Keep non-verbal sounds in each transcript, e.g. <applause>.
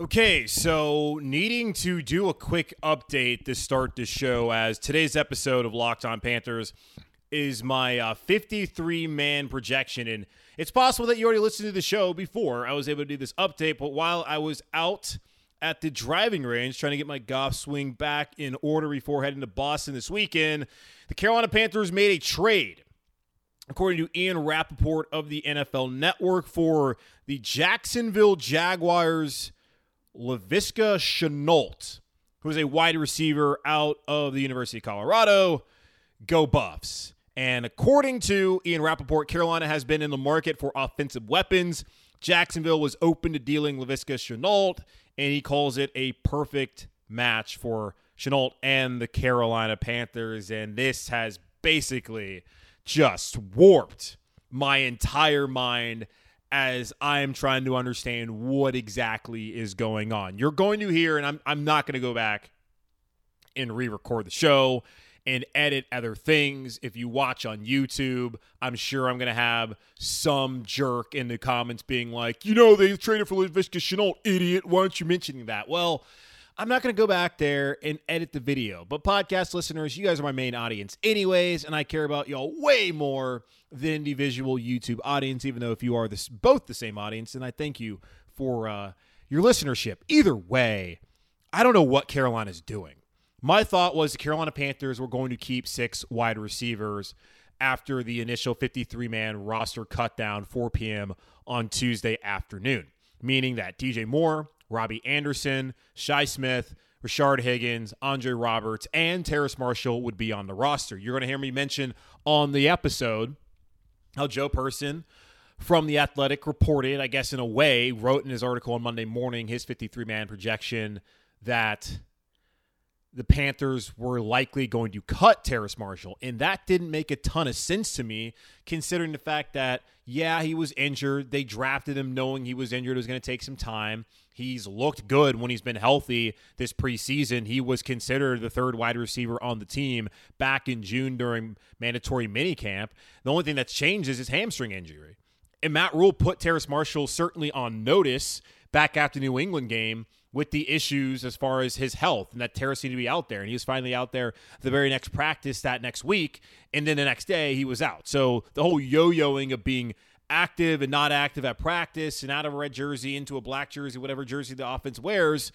Okay, so needing to do a quick update to start the show as today's episode of Locked On Panthers is my uh, 53 man projection. And it's possible that you already listened to the show before I was able to do this update, but while I was out at the driving range trying to get my golf swing back in order before heading to Boston this weekend, the Carolina Panthers made a trade. According to Ian Rapoport of the NFL Network, for the Jacksonville Jaguars Laviska Shenault, who is a wide receiver out of the University of Colorado. Go Buffs. And according to Ian Rapoport, Carolina has been in the market for offensive weapons. Jacksonville was open to dealing Laviska Shenault, and he calls it a perfect match for Shenault and the Carolina Panthers. And this has basically just warped my entire mind as I'm trying to understand what exactly is going on. You're going to hear, and I'm, I'm not going to go back and re record the show and edit other things. If you watch on YouTube, I'm sure I'm going to have some jerk in the comments being like, you know, they traded for Laviska Shenault, idiot. Why aren't you mentioning that? Well, I'm not going to go back there and edit the video. But podcast listeners, you guys are my main audience, anyways, and I care about y'all way more than the visual YouTube audience. Even though if you are this both the same audience, and I thank you for uh, your listenership. Either way, I don't know what Carolina's doing. My thought was the Carolina Panthers were going to keep six wide receivers after the initial 53 man roster cut down 4 p.m. on Tuesday afternoon, meaning that DJ Moore, Robbie Anderson, Shi Smith, Rashard Higgins, Andre Roberts, and Terrace Marshall would be on the roster. You're going to hear me mention on the episode how Joe Person from The Athletic reported, I guess in a way, wrote in his article on Monday morning, his 53 man projection that the Panthers were likely going to cut Terrace Marshall. And that didn't make a ton of sense to me, considering the fact that, yeah, he was injured. They drafted him knowing he was injured. It was going to take some time. He's looked good when he's been healthy this preseason. He was considered the third wide receiver on the team back in June during mandatory minicamp. The only thing that's changed is his hamstring injury. And Matt Rhule put Terrace Marshall certainly on notice back after New England game with the issues as far as his health and that Terrace needed to be out there. And he was finally out there the very next practice that next week. And then the next day he was out. So the whole yo yoing of being active and not active at practice and out of a red jersey into a black jersey, whatever jersey the offense wears,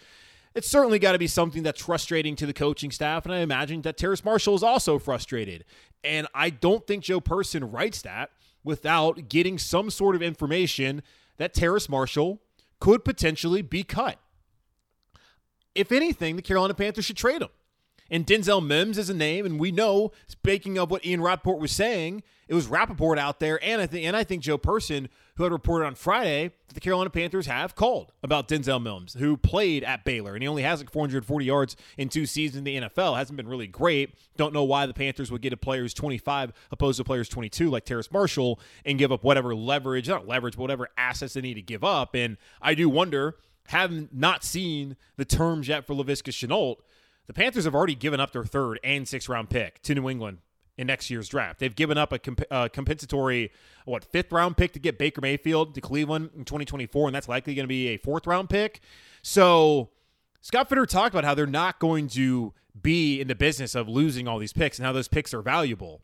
it's certainly got to be something that's frustrating to the coaching staff. And I imagine that Terrace Marshall is also frustrated. And I don't think Joe Person writes that without getting some sort of information that Terrace Marshall could potentially be cut if anything, the Carolina Panthers should trade him. And Denzel Mims is a name, and we know, speaking of what Ian Rapoport was saying, it was Rappaport out there, and I think and I think Joe Person, who had reported on Friday that the Carolina Panthers have called about Denzel Mims, who played at Baylor, and he only has like 440 yards in two seasons in the NFL. Hasn't been really great. Don't know why the Panthers would get a players 25 opposed to players 22 like Terrace Marshall and give up whatever leverage, not leverage, but whatever assets they need to give up. And I do wonder have not seen the terms yet for Laviska Shenault, the Panthers have already given up their third and sixth round pick to New England in next year's draft. They've given up a comp- uh, compensatory, what, fifth round pick to get Baker Mayfield to Cleveland in 2024, and that's likely going to be a fourth round pick. So Scott Fitterer talked about how they're not going to be in the business of losing all these picks and how those picks are valuable.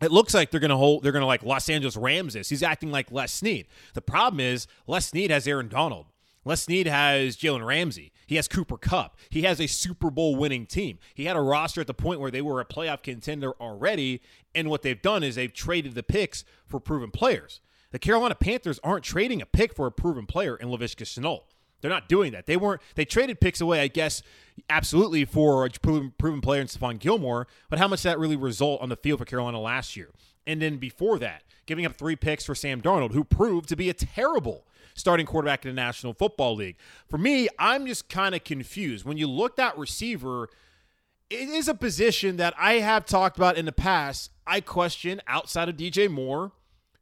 It looks like they're going to hold. They're going to like Los Angeles Rams this. He's acting like Les Snead. The problem is Les Snead has Aaron Donald. Les Snead has Jalen Ramsey. He has Cooper Kupp. He has a Super Bowl winning team. He had a roster at the point where they were a playoff contender already. And what they've done is they've traded the picks for proven players. The Carolina Panthers aren't trading a pick for a proven player in Laviska Shenault. They're not doing that. They weren't. They traded picks away, I guess, absolutely for a proven, proven player in Stephon Gilmore. But how much that really result on the field for Carolina last year? And then before that, giving up three picks for Sam Darnold, who proved to be a terrible starting quarterback in the National Football League. For me, I'm just kind of confused. When you look at receiver, it is a position that I have talked about in the past. I question outside of DJ Moore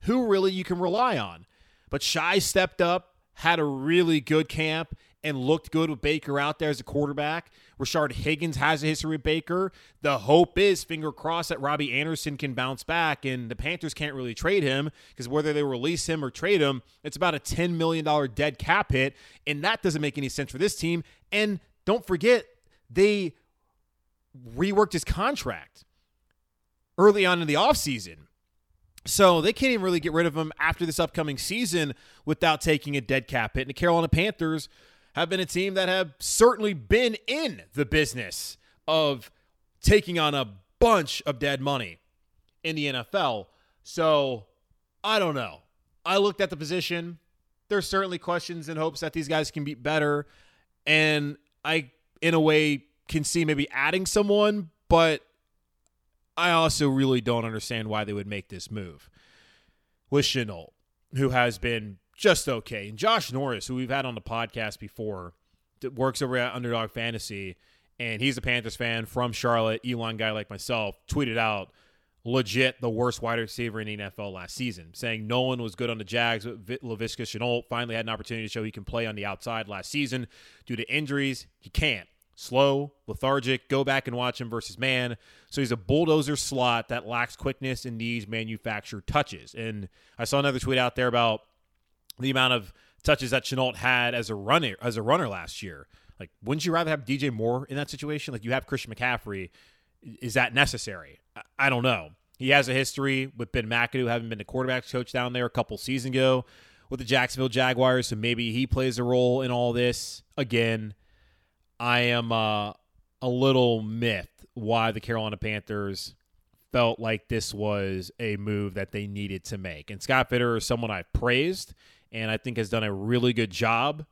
who really you can rely on. But Shi stepped up, had a really good camp, and looked good with Baker out there as a quarterback. Rashard Higgins has a history with Baker. The hope is, finger crossed, that Robbie Anderson can bounce back, and the Panthers can't really trade him because whether they release him or trade him, it's about a $10 million dead cap hit, and that doesn't make any sense for this team. And don't forget, they reworked his contract early on in the offseason. So they can't even really get rid of him after this upcoming season without taking a dead cap hit. And the Carolina Panthers have been a team that have certainly been in the business of taking on a bunch of dead money in the NFL. So I don't know. I looked at the position. There's certainly questions and hopes that these guys can be better. And I, in a way, can see maybe adding someone, but I also really don't understand why they would make this move with Shenault, who has been just okay. And Josh Norris, who we've had on the podcast before, works over at Underdog Fantasy, and he's a Panthers fan from Charlotte, Elon guy like myself, tweeted out legit the worst wide receiver in the NFL last season, saying no one was good on the Jags. Laviska Shenault finally had an opportunity to show he can play on the outside last season. Due to injuries, he can't slow, lethargic. Go back and watch him versus man. So he's a bulldozer slot that lacks quickness and needs manufactured touches. And I saw another tweet out there about the amount of touches that Shenault had as a runner as a runner last year. Like, wouldn't you rather have DJ Moore in that situation? Like you have Christian McCaffrey. Is that necessary? I don't know. He has a history with Ben McAdoo having been the quarterbacks coach down there a couple seasons ago with the Jacksonville Jaguars, so maybe he plays a role in all this. Again, I am uh, a little myth why the Carolina Panthers felt like this was a move that they needed to make. And Scott Fitterer is someone I've praised and I think has done a really good job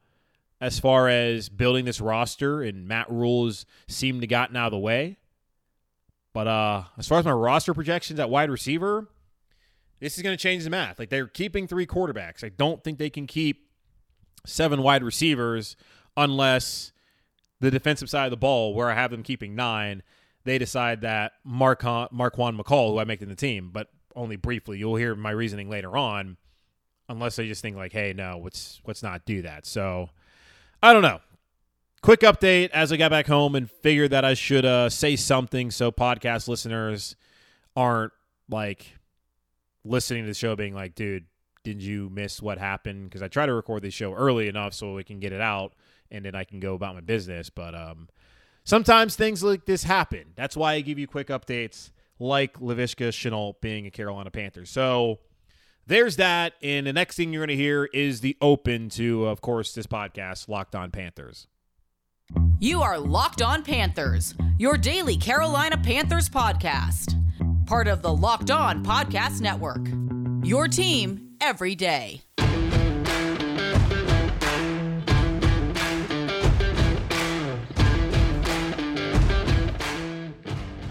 as far as building this roster and Matt Rhule's seemed to gotten out of the way. But uh, as far as my roster projections at wide receiver, this is going to change the math. Like they're keeping three quarterbacks. I don't think they can keep seven wide receivers unless the defensive side of the ball, where I have them keeping nine, they decide that Mark Marquan McCall, who I make in the team, but only briefly. You'll hear my reasoning later on, unless they just think like, hey, no, let's let's not do that. So I don't know. Quick update as I got back home and figured that I should uh, say something so podcast listeners aren't like listening to the show being like, dude, did you miss what happened? Because I try to record this show early enough so we can get it out and then I can go about my business. But um, sometimes things like this happen. That's why I give you quick updates like Laviska Shenault being a Carolina Panther. So there's that. And the next thing you're going to hear is the open to, of course, this podcast, Locked On Panthers. You are Locked On Panthers, your daily Carolina Panthers podcast. Part of the Locked On Podcast Network. Your team every day.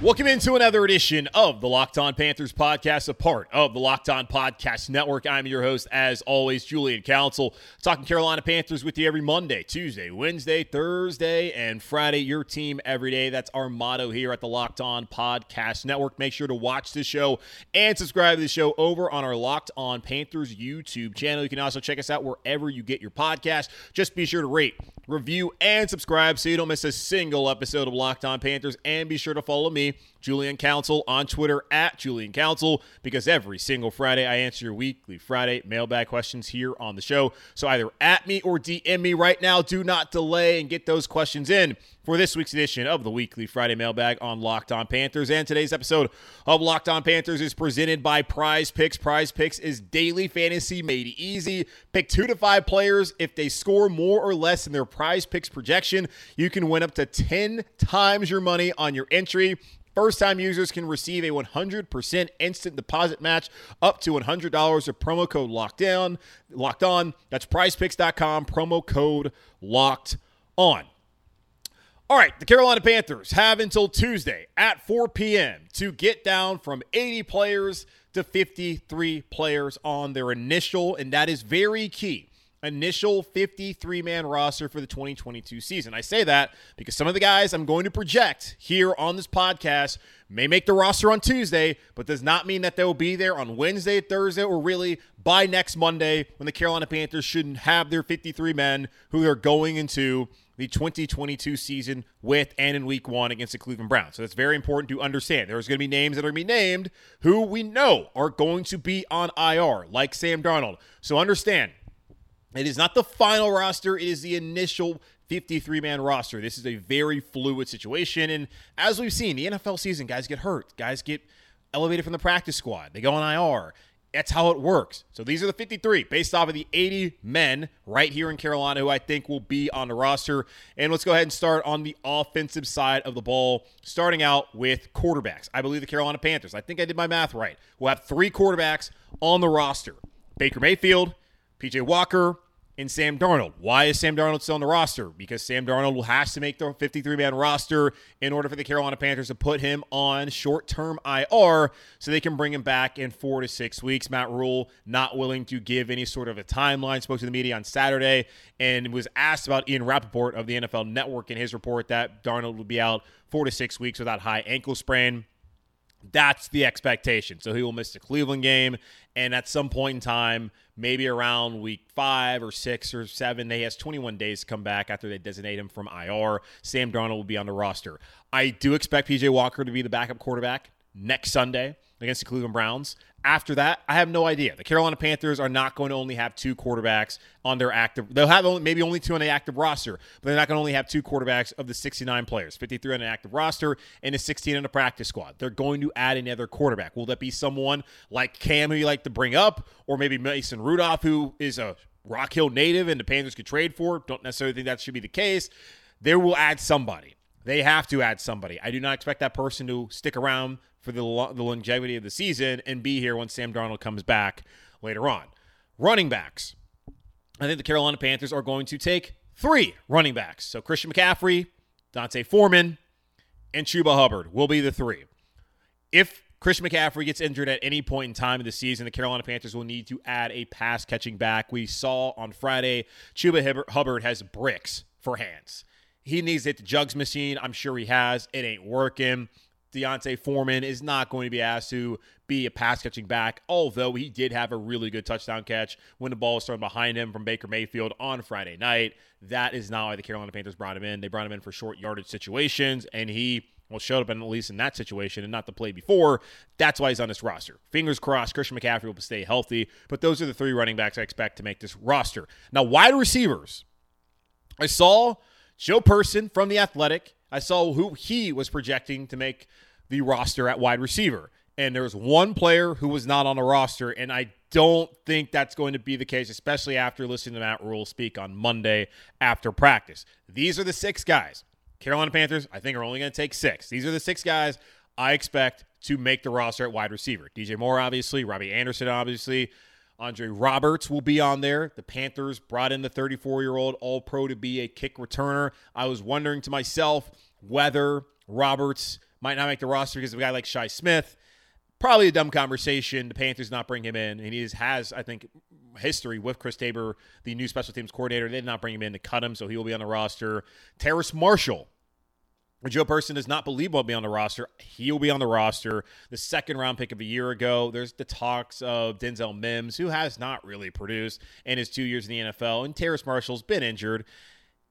Welcome into another edition of the Locked On Panthers podcast, a part of the Locked On Podcast Network. I'm your host, as always, Julian Council, talking Carolina Panthers with you every Monday, Tuesday, Wednesday, Thursday, and Friday. Your team every day. That's our motto here at the Locked On Podcast Network. Make sure to watch the show and subscribe to the show over on our Locked On Panthers YouTube channel. You can also check us out wherever you get your podcast. Just be sure to rate, review, and subscribe so you don't miss a single episode of Locked On Panthers. And be sure to follow me Julian Council on Twitter at Julian Council because every single Friday I answer your weekly Friday mailbag questions here on the show. So either at me or DM me right now. Do not delay and get those questions in for this week's edition of the weekly Friday mailbag on Locked On Panthers. And today's episode of Locked On Panthers is presented by Prize Picks. Prize Picks is daily fantasy made easy. Pick two to five players. If they score more or less than their Prize Picks projection, you can win up to 10 times your money on your entry. First time users can receive a 100% instant deposit match up to $100 of promo code locked down, locked on. That's prizepicks.com, promo code locked on. All right, the Carolina Panthers have until Tuesday at 4 p.m. to get down from 80 players to 53 players on their initial, and that is very key initial 53 man roster for the 2022 season. I say that because some of the guys I'm going to project here on this podcast may make the roster on Tuesday, but does not mean that they will be there on Wednesday, Thursday, or really by next Monday when the Carolina Panthers shouldn't have their 53 men who they're going into the 2022 season with and in week one against the Cleveland Browns. So that's very important to understand. There's going to be names that are going to be named who we know are going to be on IR, like Sam Darnold. So understand, it is not the final roster, it is the initial 53 man roster. This is a very fluid situation. And as we've seen, the NFL season, guys get hurt, guys get elevated from the practice squad, they go on IR. That's how it works. So these are the 53 based off of the 80 men right here in Carolina who I think will be on the roster. And let's go ahead and start on the offensive side of the ball, starting out with quarterbacks. I believe the Carolina Panthers, I think I did my math right, will have three quarterbacks on the roster Baker Mayfield, PJ Walker, and Sam Darnold. Why is Sam Darnold still on the roster? Because Sam Darnold will has to make the 53 man roster in order for the Carolina Panthers to put him on short term IR so they can bring him back in four to six weeks. Matt Rhule not willing to give any sort of a timeline, spoke to the media on Saturday and was asked about Ian Rapoport of the NFL Network in his report that Darnold would be out four to six weeks without high ankle sprain. That's the expectation. So he will miss the Cleveland game. And at some point in time, maybe around week five or six or seven, he has 21 days to come back after they designate him from IR. Sam Darnold will be on the roster. I do expect PJ Walker to be the backup quarterback next Sunday against the Cleveland Browns. After that, I have no idea. The Carolina Panthers are not going to only have two quarterbacks on their active. They'll have only, maybe only two on the active roster, but they're not going to only have two quarterbacks of the 69 players, 53 on the active roster and a 16 on the practice squad. They're going to add another quarterback. Will that be someone like Cam who you like to bring up, or maybe Mason Rudolph who is a Rock Hill native and the Panthers could trade for? Don't necessarily think that should be the case. They will add somebody. They have to add somebody. I do not expect that person to stick around for the, the longevity of the season and be here when Sam Darnold comes back later on. Running backs. I think the Carolina Panthers are going to take three running backs. So Christian McCaffrey, D'Onta Foreman, and Chuba Hubbard will be the three. If Christian McCaffrey gets injured at any point in time of the season, the Carolina Panthers will need to add a pass catching back. We saw on Friday, Chuba Hubbard has bricks for hands. He needs to hit the jugs machine. I'm sure he has. It ain't working. D'Onta Foreman is not going to be asked to be a pass catching back, although he did have a really good touchdown catch when the ball was thrown behind him from Baker Mayfield on Friday night. That is not why the Carolina Panthers brought him in. They brought him in for short yardage situations, and he well showed up in at least in that situation and not the play before. That's why he's on this roster. Fingers crossed, Christian McCaffrey will stay healthy. But those are the three running backs I expect to make this roster. Now, wide receivers. I saw Joe Person from the Athletic. I saw who he was projecting to make the roster at wide receiver. And there's one player who was not on the roster, and I don't think that's going to be the case, especially after listening to Matt Rhule speak on Monday after practice. These are the six guys. Carolina Panthers, I think, are only going to take six. These are the six guys I expect to make the roster at wide receiver. DJ Moore, obviously, Robbie Anderson, obviously. Andre Roberts will be on there. The Panthers brought in the 34 year old All Pro to be a kick returner. I was wondering to myself whether Roberts might not make the roster because of a guy like Shi Smith. Probably a dumb conversation. The Panthers not bring him in, and he has, I think, history with Chris Tabor, the new special teams coordinator. They did not bring him in to cut him, so he will be on the roster. Terrace Marshall, Joe Person does not believe will be on the roster. He'll be on the roster. The second round pick of a year ago. There's the talks of Denzel Mims, who has not really produced in his two years in the NFL, and Terrace Marshall's been injured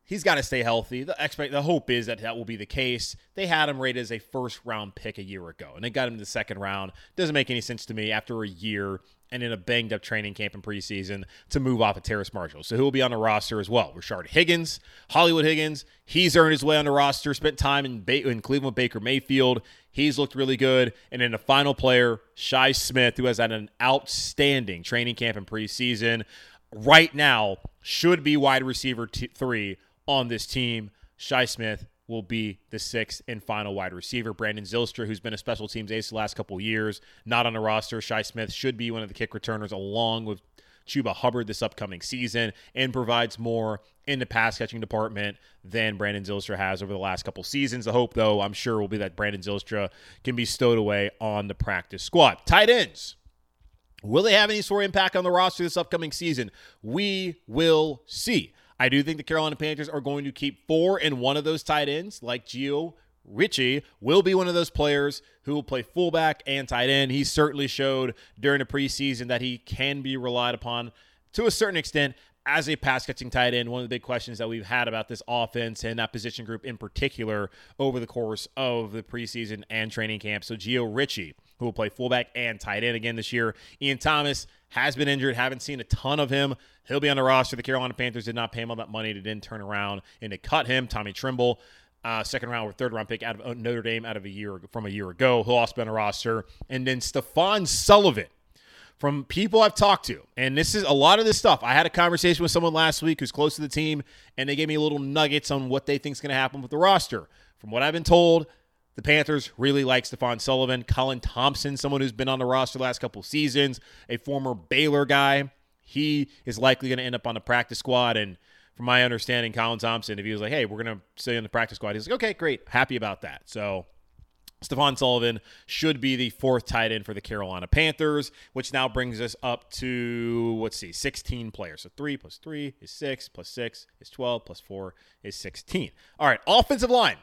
he's got to stay healthy. The expect the hope is that that will be the case. They had him rated as a first round pick a year ago, and they got him to the second round. Doesn't make any sense to me after a year and in a banged up training camp in preseason to move off of Terrace Marshall. So he'll be on the roster as well. Rashard Higgins, Hollywood Higgins, he's earned his way on the roster. Spent time in, ba- in Cleveland Baker Mayfield. He's looked really good. And then the final player, Shi Smith, who has had an outstanding training camp in preseason. Right now, should be wide receiver t- three on this team. Shi Smith will be the sixth and final wide receiver. Brandon Zylstra, who's been a special teams ace the last couple years, not on the roster. Shi Smith should be one of the kick returners along with Chuba Hubbard this upcoming season and provides more in the pass catching department than Brandon Zylstra has over the last couple seasons. The hope, though, I'm sure will be that Brandon Zylstra can be stowed away on the practice squad. Tight ends. Will they have any sort of impact on the roster this upcoming season? We will see. I do think the Carolina Panthers are going to keep four and one of those tight ends, like Gio Ricci will be one of those players who will play fullback and tight end. He certainly showed during the preseason that he can be relied upon to a certain extent as a pass catching tight end. One of the big questions that we've had about this offense and that position group in particular over the course of the preseason and training camp. So Gio Ricci, who will play fullback and tight end again this year. Ian Thomas has been injured. Haven't seen a ton of him. He'll be on the roster. The Carolina Panthers did not pay him all that money to then turn around and to cut him. Tommy Tremble, uh, second round or third round pick out of uh, Notre Dame out of a year from a year ago. He'll also be on the roster. And then Stefan Sullivan from people I've talked to, and this is a lot of this stuff. I had a conversation with someone last week who's close to the team, and they gave me little nuggets on what they think is going to happen with the roster. From what I've been told, the Panthers really like Stefan Sullivan. Colin Thompson, someone who's been on the roster the last couple seasons, a former Baylor guy. He is likely going to end up on the practice squad. And from my understanding, Colin Thompson, if he was like, hey, we're going to stay in the practice squad, he's like, okay, great. Happy about that. So Stefan Sullivan should be the fourth tight end for the Carolina Panthers, which now brings us up to, let's see, 16 players. So 3 plus 3 is 6, plus 6 is 12, plus 4 is 16. All right, offensive line.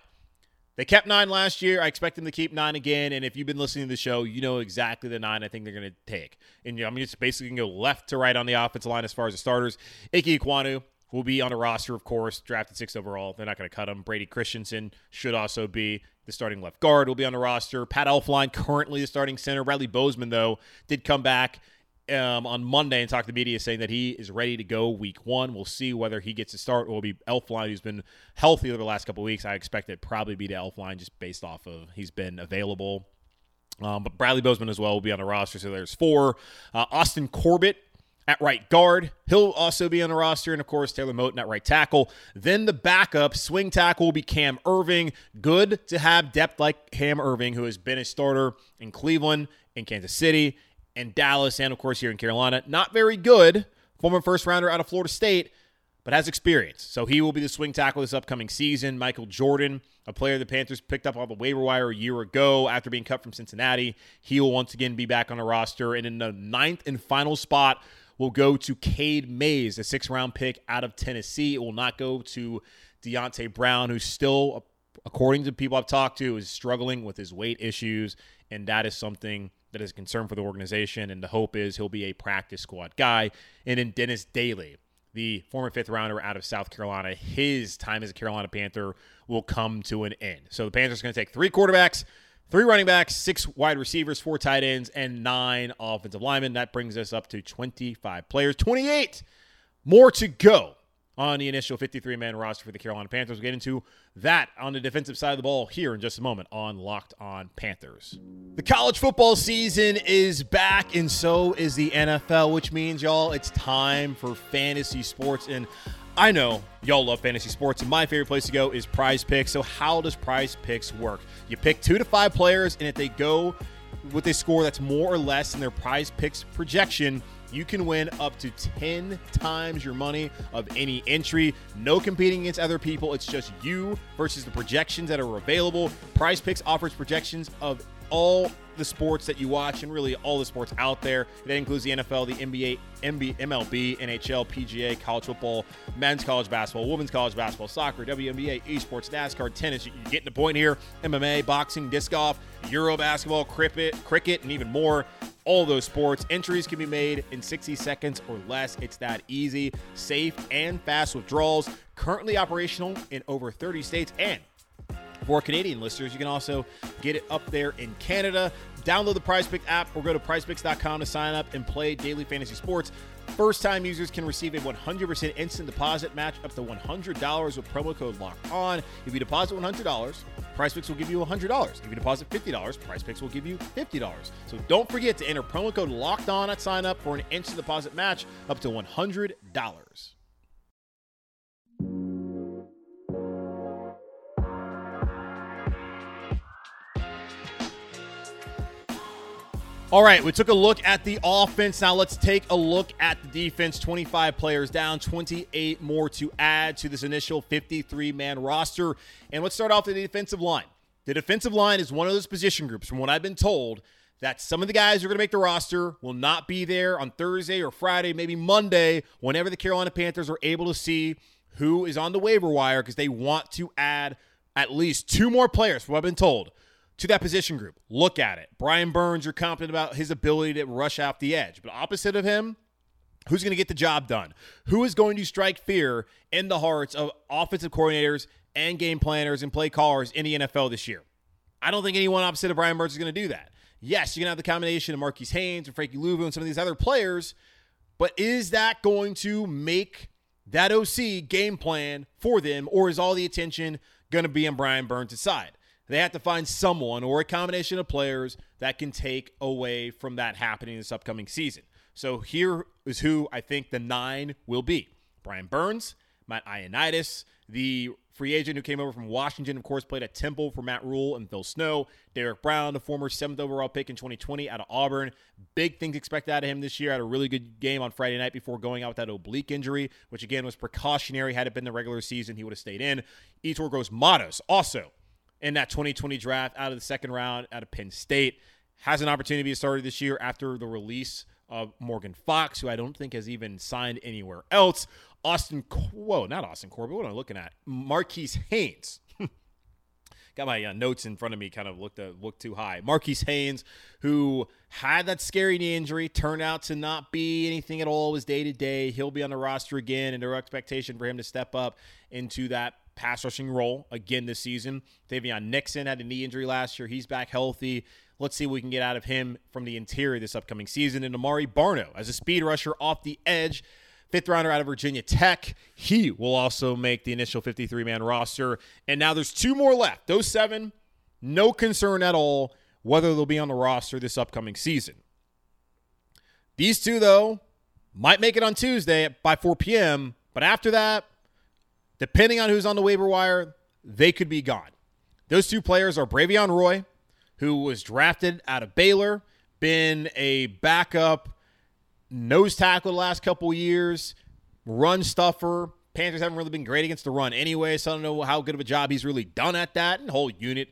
They kept nine last year. I expect them to keep nine again. And if you've been listening to the show, you know exactly the nine I think they're going to take. And you know, I mean, it's basically going to go left to right on the offensive line as far as the starters. Ike Ekwonu, will be on a roster, of course, drafted sixth overall. They're not going to cut him. Brady Christensen should also be the starting left guard, will be on the roster. Pat Elflein, currently the starting center. Bradley Bozeman, though, did come back um, on Monday and talk to the media saying that he is ready to go week one. We'll see whether he gets to start or will be Elflein, who's been healthy over the last couple weeks. I expect it probably be to Elflein just based off of he's been available. Um, but Bradley Bozeman as well will be on the roster. So there's four. Uh, Austin Corbett at right guard. He'll also be on the roster. And of course, Taylor Moton at right tackle. Then the backup swing tackle will be Cam Erving. Good to have depth like Cam Erving, who has been a starter in Cleveland, in Kansas City, and Dallas, and of course here in Carolina. Not very good. Former first rounder out of Florida State, but has experience. So he will be the swing tackle this upcoming season. Michael Jordan, a player the Panthers picked up on the waiver wire a year ago after being cut from Cincinnati. He will once again be back on the roster. And in the ninth and final spot, will go to Cade Mays, a six round pick out of Tennessee. It will not go to Deonte Brown, who's still, according to people I've talked to, is struggling with his weight issues. And that is something that is a concern for the organization. And the hope is he'll be a practice squad guy. And then Dennis Daly, the former fifth rounder out of South Carolina, his time as a Carolina Panther will come to an end. So the Panthers are going to take three quarterbacks Three running backs, six wide receivers, four tight ends, and nine offensive linemen. That brings us up to 25 players. 28 more to go on the initial 53 man roster for the Carolina Panthers. We'll get into that on the defensive side of the ball here in just a moment on Locked On Panthers. The college football season is back, and so is the NFL, which means, y'all, it's time for fantasy sports. And I know y'all love fantasy sports, and my favorite place to go is Prize Picks. So, how does Prize Picks work? You pick two to five players, and if they go with a score that's more or less than their Prize Picks projection, you can win up to 10 times your money of any entry. No competing against other people. It's just you versus the projections that are available. Prize Picks offers projections of all the sports that you watch and really all the sports out there. That includes the NFL, the NBA, MB, MLB, NHL, PGA, college football, men's college basketball, women's college basketball, soccer, WNBA, esports, NASCAR, tennis. You're getting the point here. MMA, boxing, disc golf, Euro basketball, cricket, cricket, and even more. All those sports. Entries can be made in 60 seconds or less. It's that easy, safe, and fast withdrawals. Currently operational in over 30 states and for Canadian listeners, you can also get it up there in Canada. Download the PrizePicks app or go to prizepicks.com to sign up and play daily fantasy sports. First time users can receive a 100% instant deposit match up to $100 with promo code LOCKED ON. If you deposit $100, PrizePicks will give you $100. If you deposit $50, PrizePicks will give you $50. So don't forget to enter promo code LOCKED ON at sign up for an instant deposit match up to $100. All right, we took a look at the offense. Now let's take a look at the defense. 25 players down, 28 more to add to this initial 53 man roster. And let's start off with the defensive line. The defensive line is one of those position groups, from what I've been told, that some of the guys who are going to make the roster will not be there on Thursday or Friday, maybe Monday, whenever the Carolina Panthers are able to see who is on the waiver wire because they want to add at least two more players, from what I've been told, to that position group. Look at it. Brian Burns, you're confident about his ability to rush off the edge. But opposite of him, who's going to get the job done? Who is going to strike fear in the hearts of offensive coordinators and game planners and play callers in the NFL this year? I don't think anyone opposite of Brian Burns is going to do that. Yes, you're going to have the combination of Marquis Haynes and Frankie Luvu and some of these other players, but is that going to make that OC game plan for them, or is all the attention going to be on Brian Burns' side? They have to find someone or a combination of players that can take away from that happening this upcoming season. So here is who I think the nine will be Brian Burns, Matt Ioannidis, the free agent who came over from Washington, of course, played at Temple for Matt Rhule and Phil Snow. Derrick Brown, the former seventh overall pick in 2020 out of Auburn. Big things expected out of him this year. Had a really good game on Friday night before going out with that oblique injury, which again was precautionary. Had it been the regular season, he would have stayed in. Yetur Gross-Matos, also in that 2020 draft out of the second round out of Penn State. Has an opportunity to be started this year after the release of Morgan Fox, who I don't think has even signed anywhere else. Austin, whoa, not Austin Corbett. What am I looking at? Marquis Haynes. <laughs> Got my uh, notes in front of me, kind of looked uh, looked too high. Marquis Haynes, who had that scary knee injury, turned out to not be anything at all. Was day to day. He'll be on the roster again, and their expectation for him to step up into that pass rushing role again this season. Daviyon Nixon had a knee injury last year. He's back healthy. Let's see what we can get out of him from the interior this upcoming season. And Amare Barno as a speed rusher off the edge fifth rounder out of Virginia Tech. He will also make the initial 53 man roster. And now there's two more left. Those seven, no concern at all whether they'll be on the roster this upcoming season. These two, though, might make it on Tuesday by 4 p.m., but after that, depending on who's on the waiver wire, they could be gone. Those two players are Bravvion Roy, who was drafted out of Baylor, been a backup nose tackle the last couple years, run stuffer. Panthers haven't really been great against the run anyway, so I don't know how good of a job he's really done at that. And whole unit,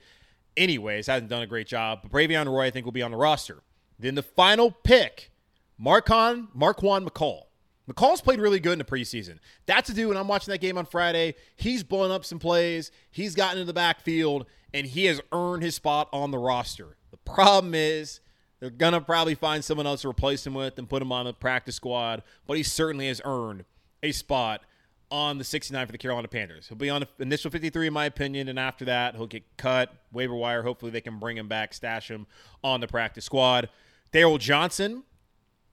anyways, hasn't done a great job. But Bravvion Roy, I think, will be on the roster. Then the final pick, Marcon, Marquan McCall. McCall's played really good in the preseason. That's a dude, and I'm watching that game on Friday, he's blowing up some plays. He's gotten into the backfield, and he has earned his spot on the roster. The problem is they're going to probably find someone else to replace him with and put him on the practice squad, but he certainly has earned a spot on the 69 for the Carolina Panthers. He'll be on the initial 53, in my opinion, and after that, he'll get cut, waiver wire. Hopefully, they can bring him back, stash him on the practice squad. Daryl Johnson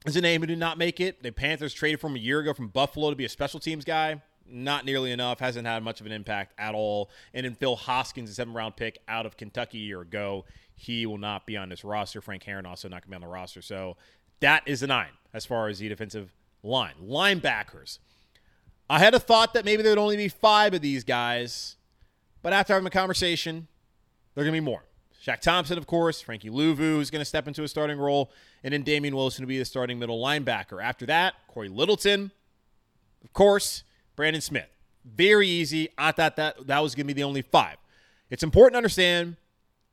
is a name who did not make it. The Panthers traded from a year ago from Buffalo to be a special teams guy. Not nearly enough. Hasn't had much of an impact at all. And then Phil Hoskins, a seven round pick out of Kentucky a year ago. He will not be on this roster. Frank Herron also not going to be on the roster. So that is a nine as far as the defensive line. Linebackers. I had a thought that maybe there'd only be five of these guys, but after having a conversation, there are going to be more. Shaq Thompson, of course, Frankie Luvu is going to step into a starting role, and then Damien Wilson to be the starting middle linebacker. After that, Cory Littleton, of course, Brandon Smith. Very easy. I thought that that was going to be the only five. It's important to understand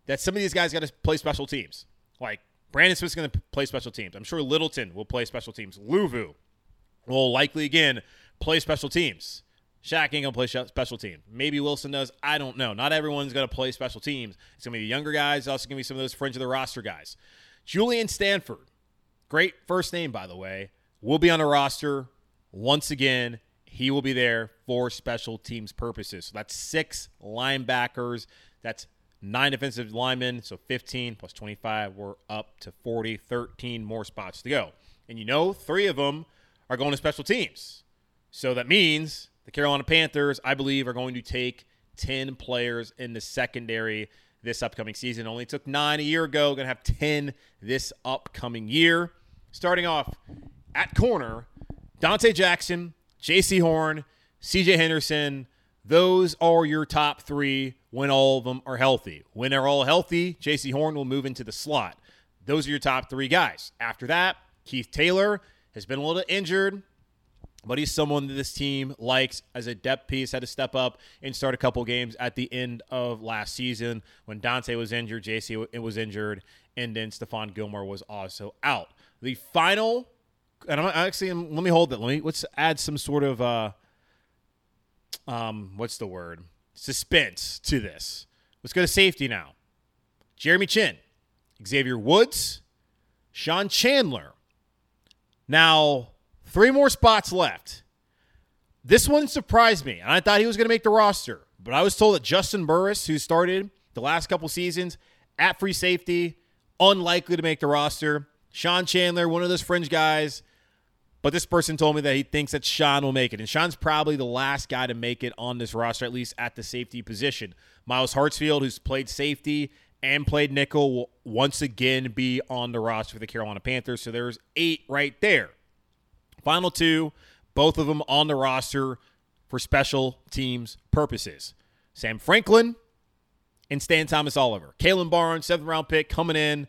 that some of these guys got to play special teams. Like Brandon Smith's going to play special teams. I'm sure Littleton will play special teams. Luvu will likely again play special teams. Shaq ain't gonna play special teams. Maybe Wilson does. I don't know. Not everyone's gonna play special teams. It's gonna be the younger guys. Also gonna be some of those fringe of the roster guys. Julian Stanford, great first name by the way, will be on the roster once again. He will be there for special teams purposes. So that's six linebackers. That's nine defensive linemen, so 15 plus 25. We're up to 40, 13 more spots to go. And you know, three of them are going to special teams. So that means the Carolina Panthers, I believe, are going to take 10 players in the secondary this upcoming season. Only took nine a year ago, going to have 10 this upcoming year. Starting off at corner, Donte Jackson, Jaycee Horn, CJ Henderson, those are your top three when all of them are healthy. When they're all healthy, Jaycee Horn will move into the slot. Those are your top three guys. After that, Keith Taylor has been a little injured. But he's someone that this team likes as a depth piece. Had to step up and start a couple games at the end of last season when Donte was injured, Jaycee was injured, and then Stephon Gilmore was also out. The final, and I'm actually let me hold that. Let me let's add some sort of uh, um, what's the word? Suspense to this. Let's go to safety now. Jeremy Chinn, Xavier Woods, Sean Chandler. Now Three more spots left. This one surprised me, and I thought he was going to make the roster. But I was told that Justin Burris, who started the last couple seasons at free safety, unlikely to make the roster. Sean Chandler, one of those fringe guys. But this person told me that he thinks that Sean will make it. And Sean's probably the last guy to make it on this roster, at least at the safety position. Myles Hartsfield, who's played safety and played nickel, will once again be on the roster for the Carolina Panthers. So there's eight right there. Final two, both of them on the roster for special teams purposes. Sam Franklin and Stan Thomas Oliver. Kalon Barnes, seventh round pick, coming in,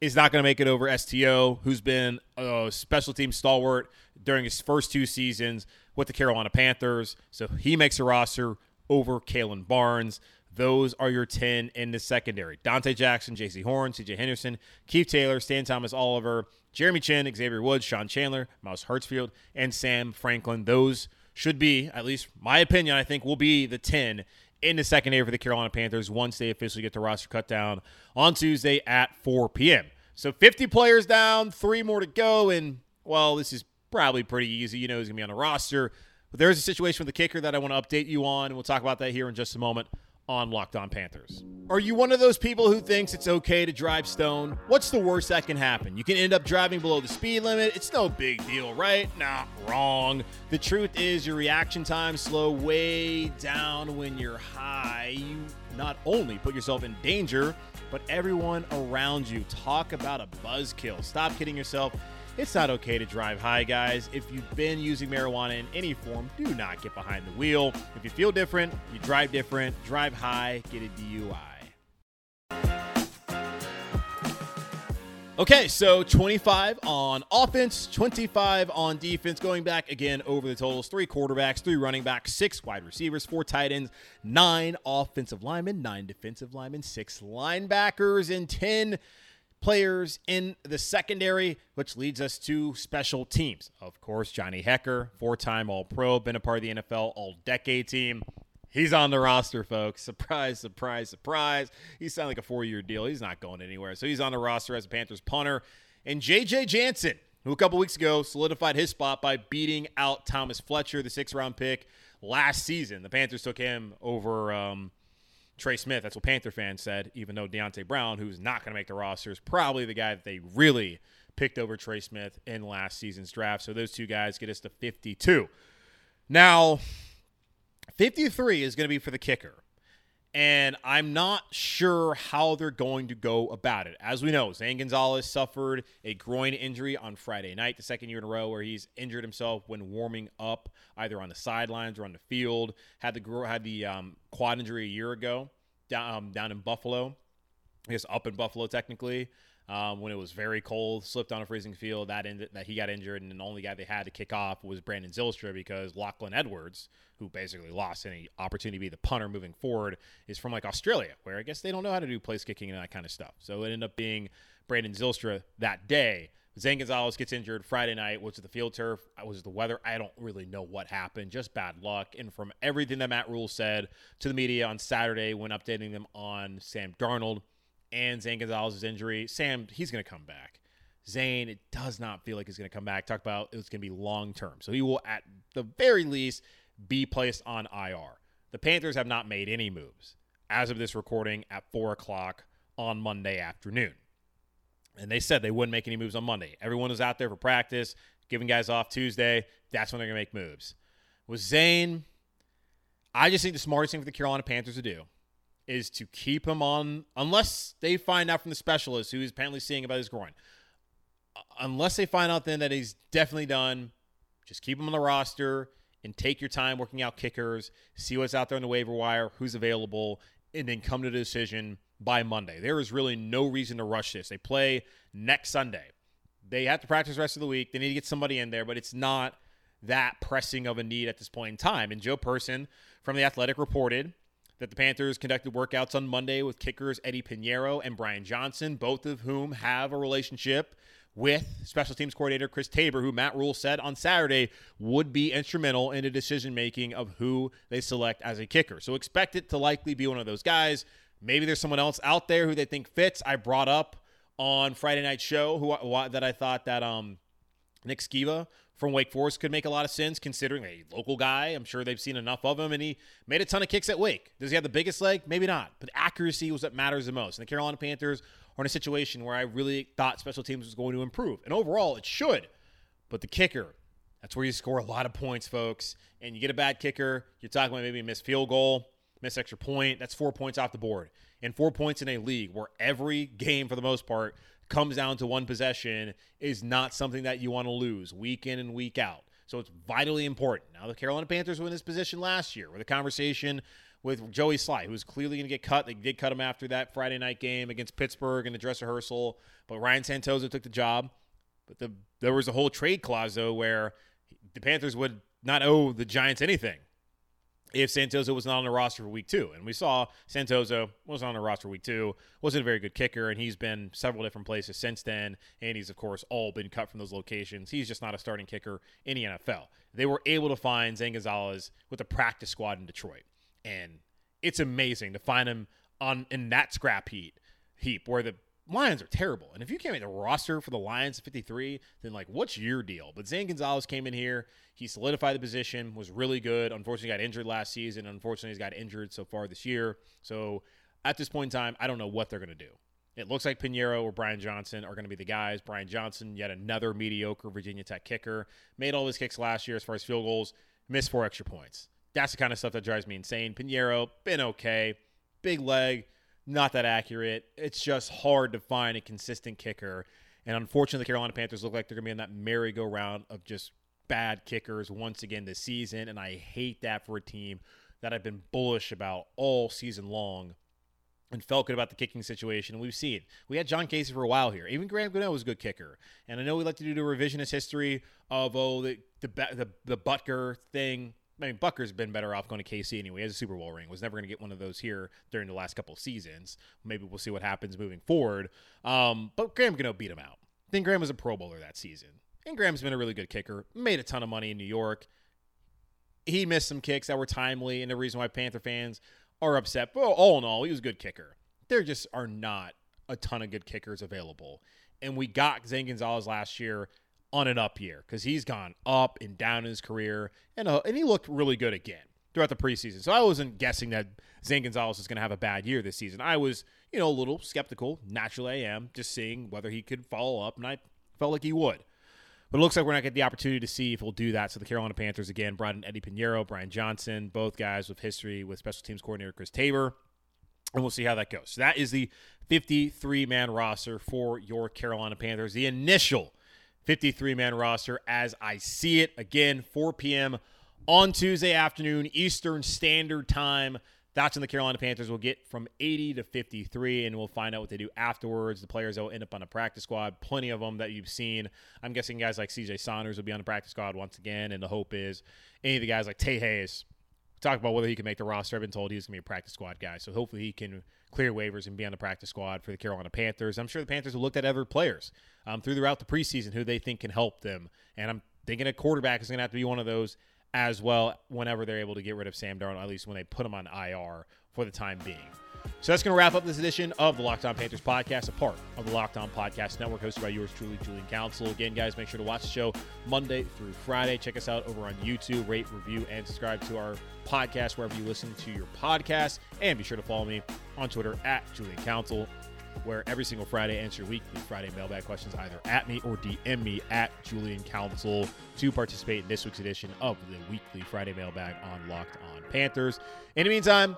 is not going to make it over STO, who's been a special team stalwart during his first two seasons with the Carolina Panthers. So he makes a roster over Kalon Barnes. Those are your 10 in the secondary. Donte Jackson, Jaycee Horn, CJ Henderson, Keith Taylor, Stan Thomas Oliver, Jeremy Chinn, Xavier Woods, Sean Chandler, Myles Hartsfield, and Sam Franklin. Those should be, at least my opinion, I think will be the 10 in the secondary for the Carolina Panthers once they officially get the roster cut down on Tuesday at 4 p.m. So 50 players down, three more to go, and well, this is probably pretty easy. You know, he's going to be on the roster. But there's a situation with the kicker that I want to update you on, and we'll talk about that here in just a moment on Locked On Panthers. Are you one of those people who thinks it's okay to drive stone? What's the worst that can happen? You can end up driving below the speed limit. It's no big deal, right? Not wrong. The truth is your reaction times slow way down when you're high. You not only put yourself in danger, but everyone around you. Talk about a buzzkill. Stop kidding yourself. It's not okay to drive high, guys. If you've been using marijuana in any form, do not get behind the wheel. If you feel different, you drive different, drive high, get a DUI. Okay, so 25 on offense, 25 on defense. Going back again over the totals three quarterbacks, three running backs, six wide receivers, four tight ends, nine offensive linemen, nine defensive linemen, six linebackers, and 10 players in the secondary, which leads us to special teams. Of course, Johnny Hekker, four time All Pro, been a part of the NFL All Decade team. He's on the roster, folks. Surprise, surprise, surprise. He signed like a four year deal. He's not going anywhere. So he's on the roster as a Panthers punter. And JJ Jansen, who a couple weeks ago solidified his spot by beating out Thomas Fletcher, the six round pick last season. The Panthers took him over um, Trey Smith. That's what Panther fans said, even though Deonte Brown, who's not going to make the roster, is probably the guy that they really picked over Trey Smith in last season's draft. So those two guys get us to 52. Now, 53 is going to be for the kicker. And I'm not sure how they're going to go about it. As we know, Zane Gonzalez suffered a groin injury on Friday night, the second year in a row where he's injured himself when warming up, either on the sidelines or on the field. Had the had the um, quad injury a year ago down um, down in Buffalo. I guess up in Buffalo technically um, when it was very cold, slipped on a freezing field. That ended, that he got injured, and the only guy they had to kick off was Brandon Zylstra because Lachlan Edwards, who basically lost any opportunity to be the punter moving forward, is from like Australia, where I guess they don't know how to do place kicking and that kind of stuff. So it ended up being Brandon Zylstra that day. Zane Gonzalez gets injured Friday night. Was it the field turf? Was it the weather? I don't really know what happened. Just bad luck. And from everything that Matt Rhule said to the media on Saturday when updating them on Sam Darnold, and Zane Gonzalez's injury. Sam, he's going to come back. Zane, it does not feel like he's going to come back. Talk about it's going to be long term. So he will, at the very least, be placed on IR. The Panthers have not made any moves as of this recording at 4 o'clock on Monday afternoon. And they said they wouldn't make any moves on Monday. Everyone was out there for practice, giving guys off Tuesday. That's when they're going to make moves. With Zane, I just think the smartest thing for the Carolina Panthers to do is to keep him on, unless they find out from the specialist who is apparently seeing about his groin. Uh, unless they find out then that he's definitely done, just keep him on the roster and take your time working out kickers, see what's out there on the waiver wire, who's available, and then come to the decision by Monday. There is really no reason to rush this. They play next Sunday. They have to practice the rest of the week. They need to get somebody in there, but it's not that pressing of a need at this point in time. And Joe Person from The Athletic reported that the Panthers conducted workouts on Monday with kickers Eddie Piñeiro and Brian Johnson, both of whom have a relationship with special teams coordinator Chris Tabor, who Matt Rhule said on Saturday would be instrumental in the decision making of who they select as a kicker. So expect it to likely be one of those guys. Maybe there's someone else out there who they think fits. I brought up on Friday night show who, who that I thought that um Nick Skiba from Wake Forest could make a lot of sense considering a local guy. I'm sure they've seen enough of him, and he made a ton of kicks at Wake. Does he have the biggest leg? Maybe not, but accuracy was what matters the most. And the Carolina Panthers are in a situation where I really thought special teams was going to improve, and overall it should. But the kicker, that's where you score a lot of points, folks. And you get a bad kicker, you're talking about maybe a missed field goal, missed extra point. That's four points off the board. And four points in a league where every game, for the most part, comes down to one possession is not something that you want to lose week in and week out. So it's vitally important. Now, the Carolina Panthers were in this position last year with a conversation with Joey Slye, who was clearly going to get cut. They did cut him after that Friday night game against Pittsburgh in the dress rehearsal, but Ryan Santoso took the job. But the, there was a whole trade clause, though, where the Panthers would not owe the Giants anything if Santoso was not on the roster for week two. And we saw Santoso was on the roster week two, wasn't a very good kicker, and he's been several different places since then. And he's, of course, all been cut from those locations. He's just not a starting kicker in the NFL. They were able to find Zane Gonzalez with the practice squad in Detroit. And it's amazing to find him on in that scrap heap heap where the Lions are terrible. And if you can't make the roster for the Lions at 53, then like what's your deal? But Zane Gonzalez came in here. He solidified the position, was really good. Unfortunately, got injured last season. Unfortunately, he's got injured so far this year. So at this point in time, I don't know what they're going to do. It looks like Piñeiro or Brian Johnson are going to be the guys. Brian Johnson, yet another mediocre Virginia Tech kicker, made all his kicks last year as far as field goals, missed four extra points. That's the kind of stuff that drives me insane. Piñeiro, been okay. Big leg, not that accurate. It's just hard to find a consistent kicker. And unfortunately, the Carolina Panthers look like they're going to be in that merry-go-round of just bad kickers once again this season. And I hate that for a team that I've been bullish about all season long and felt good about the kicking situation. And we've seen we had John Kasay for a while here. Even Graham Gano was a good kicker. And I know we like to do the revisionist history of oh the the the, the Butker thing. I mean, Butker's been better off going to KC anyway. He has a Super Bowl ring. Was never going to get one of those here during the last couple of seasons. Maybe we'll see what happens moving forward. Um, but Graham Gano beat him out. I think Graham was a Pro Bowler that season. And Graham's been a really good kicker. Made a ton of money in New York. He missed some kicks that were timely, and the reason why Panther fans are upset. But all in all, he was a good kicker. There just are not a ton of good kickers available. And we got Zane Gonzalez last year on an up year because he's gone up and down in his career, and uh, and he looked really good again throughout the preseason. So I wasn't guessing that Zane Gonzalez is going to have a bad year this season. I was, you know, a little skeptical. Naturally, I am just seeing whether he could follow up, and I felt like he would. But it looks like we're not getting the opportunity to see if he'll do that. So the Carolina Panthers again brought in Eddie Piñeiro, Brian Johnson, both guys with history with special teams coordinator Chris Tabor. And we'll see how that goes. So that is the 53 man roster for your Carolina Panthers. The initial 53 man roster as I see it. Again, 4 p.m. on Tuesday afternoon, Eastern Standard Time. That's when the Carolina Panthers will get from 80 to 53, and we'll find out what they do afterwards. The players that will end up on a practice squad, plenty of them that you've seen. I'm guessing guys like CJ Saunders will be on the practice squad once again, and the hope is any of the guys like Tay Hayes. Talk about whether he can make the roster. I've been told he's going to be a practice squad guy, so hopefully he can clear waivers and be on the practice squad for the Carolina Panthers. I'm sure the Panthers have looked at other players um, throughout the preseason who they think can help them. And I'm thinking a quarterback is going to have to be one of those as well whenever they're able to get rid of Sam Darnold, at least when they put him on IR for the time being. So that's going to wrap up this edition of the Locked On Panthers podcast, a part of the Locked On Podcast Network, hosted by yours truly, Julian Council. Again, guys, make sure to watch the show Monday through Friday. Check us out over on YouTube, rate, review, and subscribe to our podcast wherever you listen to your podcast. And be sure to follow me on Twitter at Julian Council, where every single Friday answer weekly Friday mailbag questions either at me or DM me at Julian Council to participate in this week's edition of the weekly Friday mailbag on Locked On Panthers. In the meantime,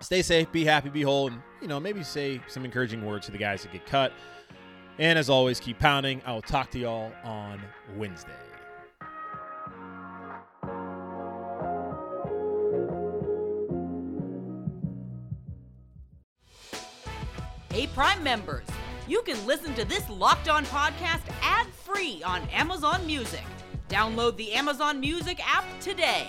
stay safe, be happy, be whole, and you know, maybe say some encouraging words to the guys that get cut. And as always, keep pounding. I will talk to y'all on Wednesday. Hey, Prime members, you can listen to this locked on podcast ad free on Amazon Music. Download the Amazon Music app today.